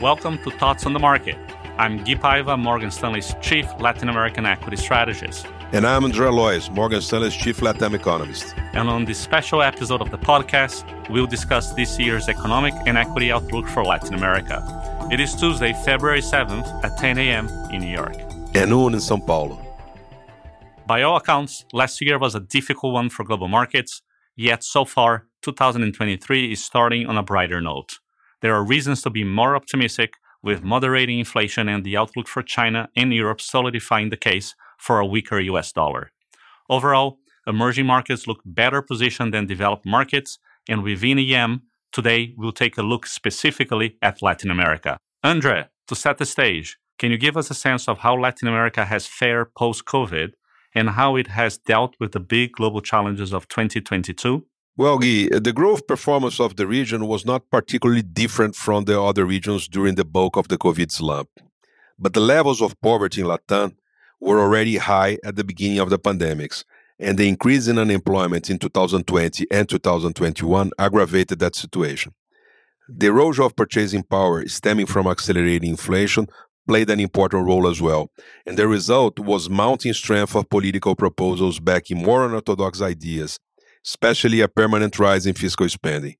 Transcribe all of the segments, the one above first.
Welcome to Thoughts on the Market. I'm Gui Paiva, Morgan Stanley's Chief Latin American Equity Strategist. And I'm Andre Loes, Morgan Stanley's Chief Latin Economist. And on this special episode of the podcast, we'll discuss this year's economic and equity outlook for Latin America. It is Tuesday, February 7th at 10 a.m. in New York. And noon in Sao Paulo. By all accounts, last year was a difficult one for global markets, yet so far, 2023 is starting on a brighter note. There are reasons to be more optimistic, with moderating inflation and the outlook for China and Europe solidifying the case for a weaker US dollar. Overall, emerging markets look better positioned than developed markets, and within EM, today we'll take a look specifically at Latin America. Andre, to set the stage, can you give us a sense of how Latin America has fared post COVID and how it has dealt with the big global challenges of 2022? Well, Gui, the growth performance of the region was not particularly different from the other regions during the bulk of the COVID slump. But the levels of poverty in Latam were already high at the beginning of the pandemics, and the increase in unemployment in 2020 and 2021 aggravated that situation. The erosion of purchasing power stemming from accelerating inflation played an important role as well, and the result was mounting strength of political proposals backing more unorthodox ideas especially a permanent rise in fiscal spending.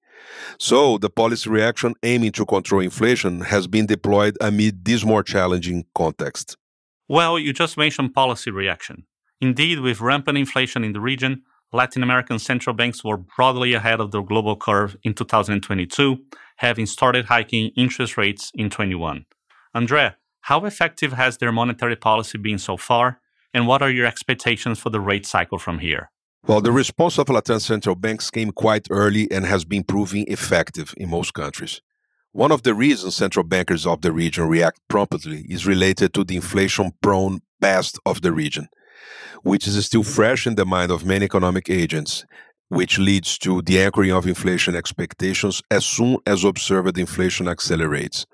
So, the policy reaction aiming to control inflation has been deployed amid this more challenging context. Well, you just mentioned policy reaction. Indeed, with rampant inflation in the region, Latin American central banks were broadly ahead of the global curve in 2022, having started hiking interest rates in 21. Andre, how effective has their monetary policy been so far, and what are your expectations for the rate cycle from here? Well, the response of Latin central banks came quite early and has been proving effective in most countries. One of the reasons central bankers of the region react promptly is related to the inflation prone past of the region, which is still fresh in the mind of many economic agents, which leads to the anchoring of inflation expectations as soon as observed inflation accelerates.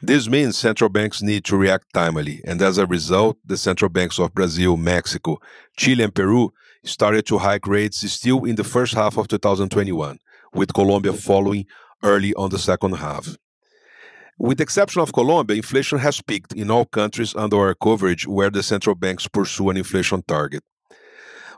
This means central banks need to react timely, and as a result, the central banks of Brazil, Mexico, Chile, and Peru started to hike rates still in the first half of 2021, with Colombia following early on the second half. With the exception of Colombia, inflation has peaked in all countries under our coverage where the central banks pursue an inflation target.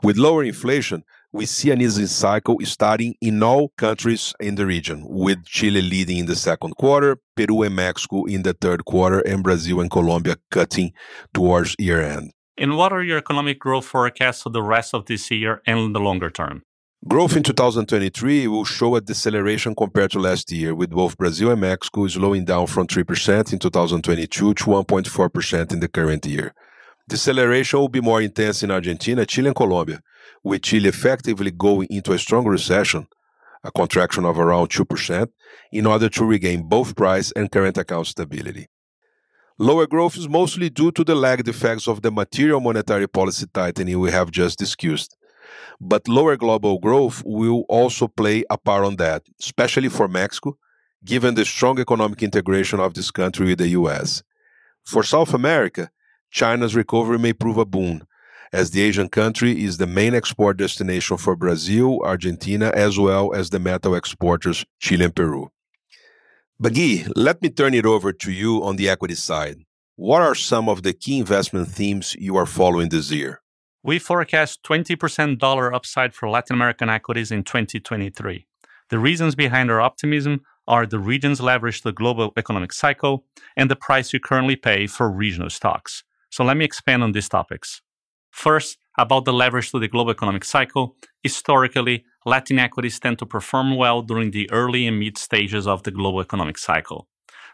With lower inflation, we see an easing cycle starting in all countries in the region, with Chile leading in the second quarter, Peru and Mexico in the third quarter, and Brazil and Colombia cutting towards year end. And what are your economic growth forecasts for the rest of this year and the longer term? Growth in 2023 will show a deceleration compared to last year, with both Brazil and Mexico slowing down from 3% in 2022 to 1.4% in the current year. Deceleration will be more intense in Argentina, Chile, and Colombia, with Chile effectively going into a strong recession, a contraction of around 2%, in order to regain both price and current account stability. Lower growth is mostly due to the lagged effects of the material monetary policy tightening we have just discussed. But lower global growth will also play a part on that, especially for Mexico, given the strong economic integration of this country with the US. For South America, China's recovery may prove a boon, as the Asian country is the main export destination for Brazil, Argentina, as well as the metal exporters Chile and Peru. Bagui, let me turn it over to you on the equity side. What are some of the key investment themes you are following this year? We forecast 20% dollar upside for Latin American equities in 2023. The reasons behind our optimism are the region's leverage to the global economic cycle and the price you currently pay for regional stocks. So let me expand on these topics. First, about the leverage to the global economic cycle. Historically, Latin equities tend to perform well during the early and mid stages of the global economic cycle.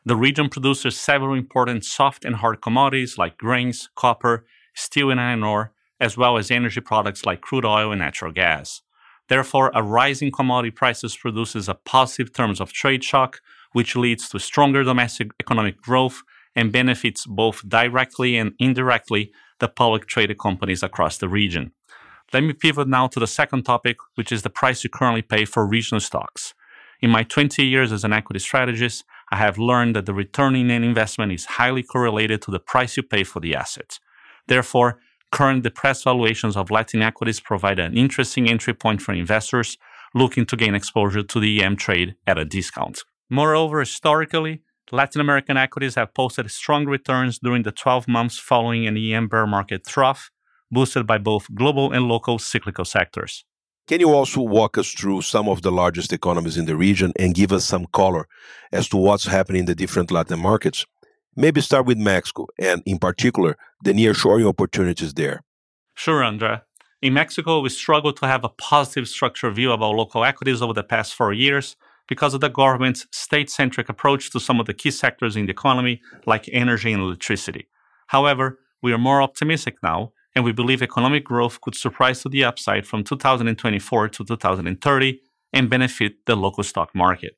The region produces several important soft and hard commodities like grains, copper, steel, and iron ore, as well as energy products like crude oil and natural gas. Therefore, a rise in commodity prices produces a positive terms of trade shock, which leads to stronger domestic economic growth and benefits both directly and indirectly the public traded companies across the region. Let me pivot now to the second topic, which is the price you currently pay for regional stocks. In my 20 years as an equity strategist, I have learned that the return in an investment is highly correlated to the price you pay for the asset. Therefore, current depressed valuations of Latin equities provide an interesting entry point for investors looking to gain exposure to the EM trade at a discount. Moreover, historically, Latin American equities have posted strong returns during the 12 months following an EM bear market trough, boosted by both global and local cyclical sectors. Can you also walk us through some of the largest economies in the region and give us some color as to what's happening in the different Latin markets? Maybe start with Mexico and, in particular, the nearshoring opportunities there. Sure, Andre. In Mexico, we struggled to have a positive structural view about local equities over the past four years because of the government's state centric approach to some of the key sectors in the economy, like energy and electricity. However, we are more optimistic now, and we believe economic growth could surprise to the upside from 2024 to 2030 and benefit the local stock market.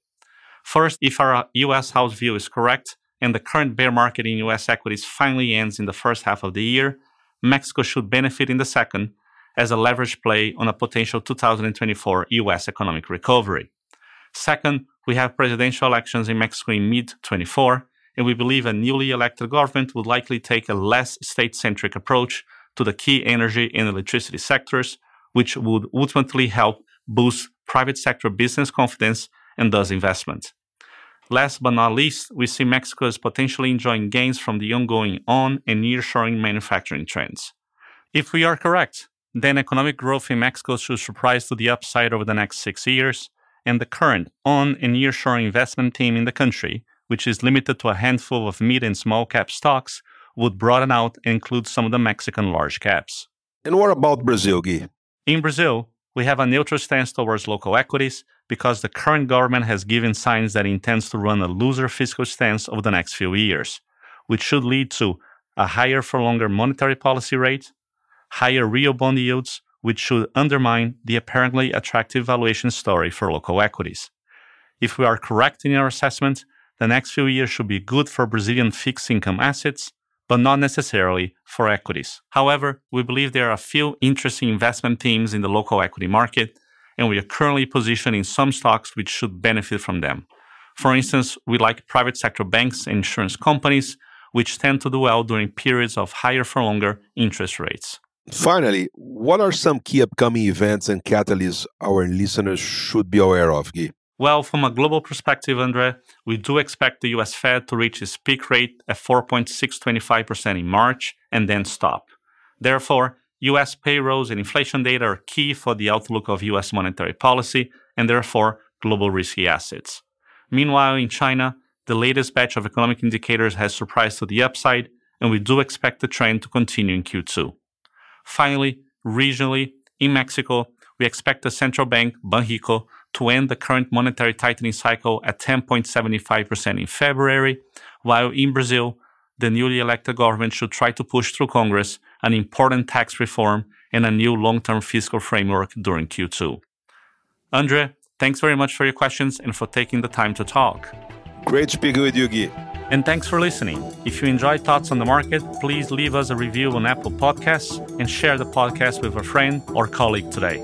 First, if our US house view is correct, and the current bear market in US equities finally ends in the first half of the year, Mexico should benefit in the second as a leverage play on a potential 2024 US economic recovery. Second, we have presidential elections in Mexico in mid 24, and we believe a newly elected government would likely take a less state centric approach to the key energy and electricity sectors, which would ultimately help boost private sector business confidence and thus investment. Last but not least, we see Mexico as potentially enjoying gains from the ongoing on and nearshoring manufacturing trends. If we are correct, then economic growth in Mexico should surprise to the upside over the next six years, and the current on and nearshoring investment theme in the country, which is limited to a handful of mid and small cap stocks, would broaden out and include some of the Mexican large caps. And what about Brazil, Gui? In Brazil, we have a neutral stance towards local equities because the current government has given signs that it intends to run a looser fiscal stance over the next few years, which should lead to a higher for longer monetary policy rate, higher real bond yields, which should undermine the apparently attractive valuation story for local equities. If we are correct in our assessment, the next few years should be good for Brazilian fixed income assets, but not necessarily for equities. However, we believe there are a few interesting investment themes in the local equity market, and we are currently positioned in some stocks which should benefit from them. For instance, we like private sector banks and insurance companies, which tend to do well during periods of higher for longer interest rates. Finally, what are some key upcoming events and catalysts our listeners should be aware of, Gui? Well, from a global perspective, Andre, we do expect the US Fed to reach its peak rate at 4.625% in March and then stop. Therefore, US payrolls and inflation data are key for the outlook of US monetary policy and therefore global risky assets. Meanwhile, in China, the latest batch of economic indicators has surprised to the upside, and we do expect the trend to continue in Q2. Finally, regionally, in Mexico, we expect the central bank, Banxico, to end the current monetary tightening cycle at 10.75% in February, while in Brazil, the newly elected government should try to push through Congress an important tax reform and a new long term fiscal framework during Q2. Andre, thanks very much for your questions and for taking the time to talk. Great speaking with you, Gui. And thanks for listening. If you enjoyed Thoughts on the Market, please leave us a review on Apple Podcasts and share the podcast with a friend or colleague today.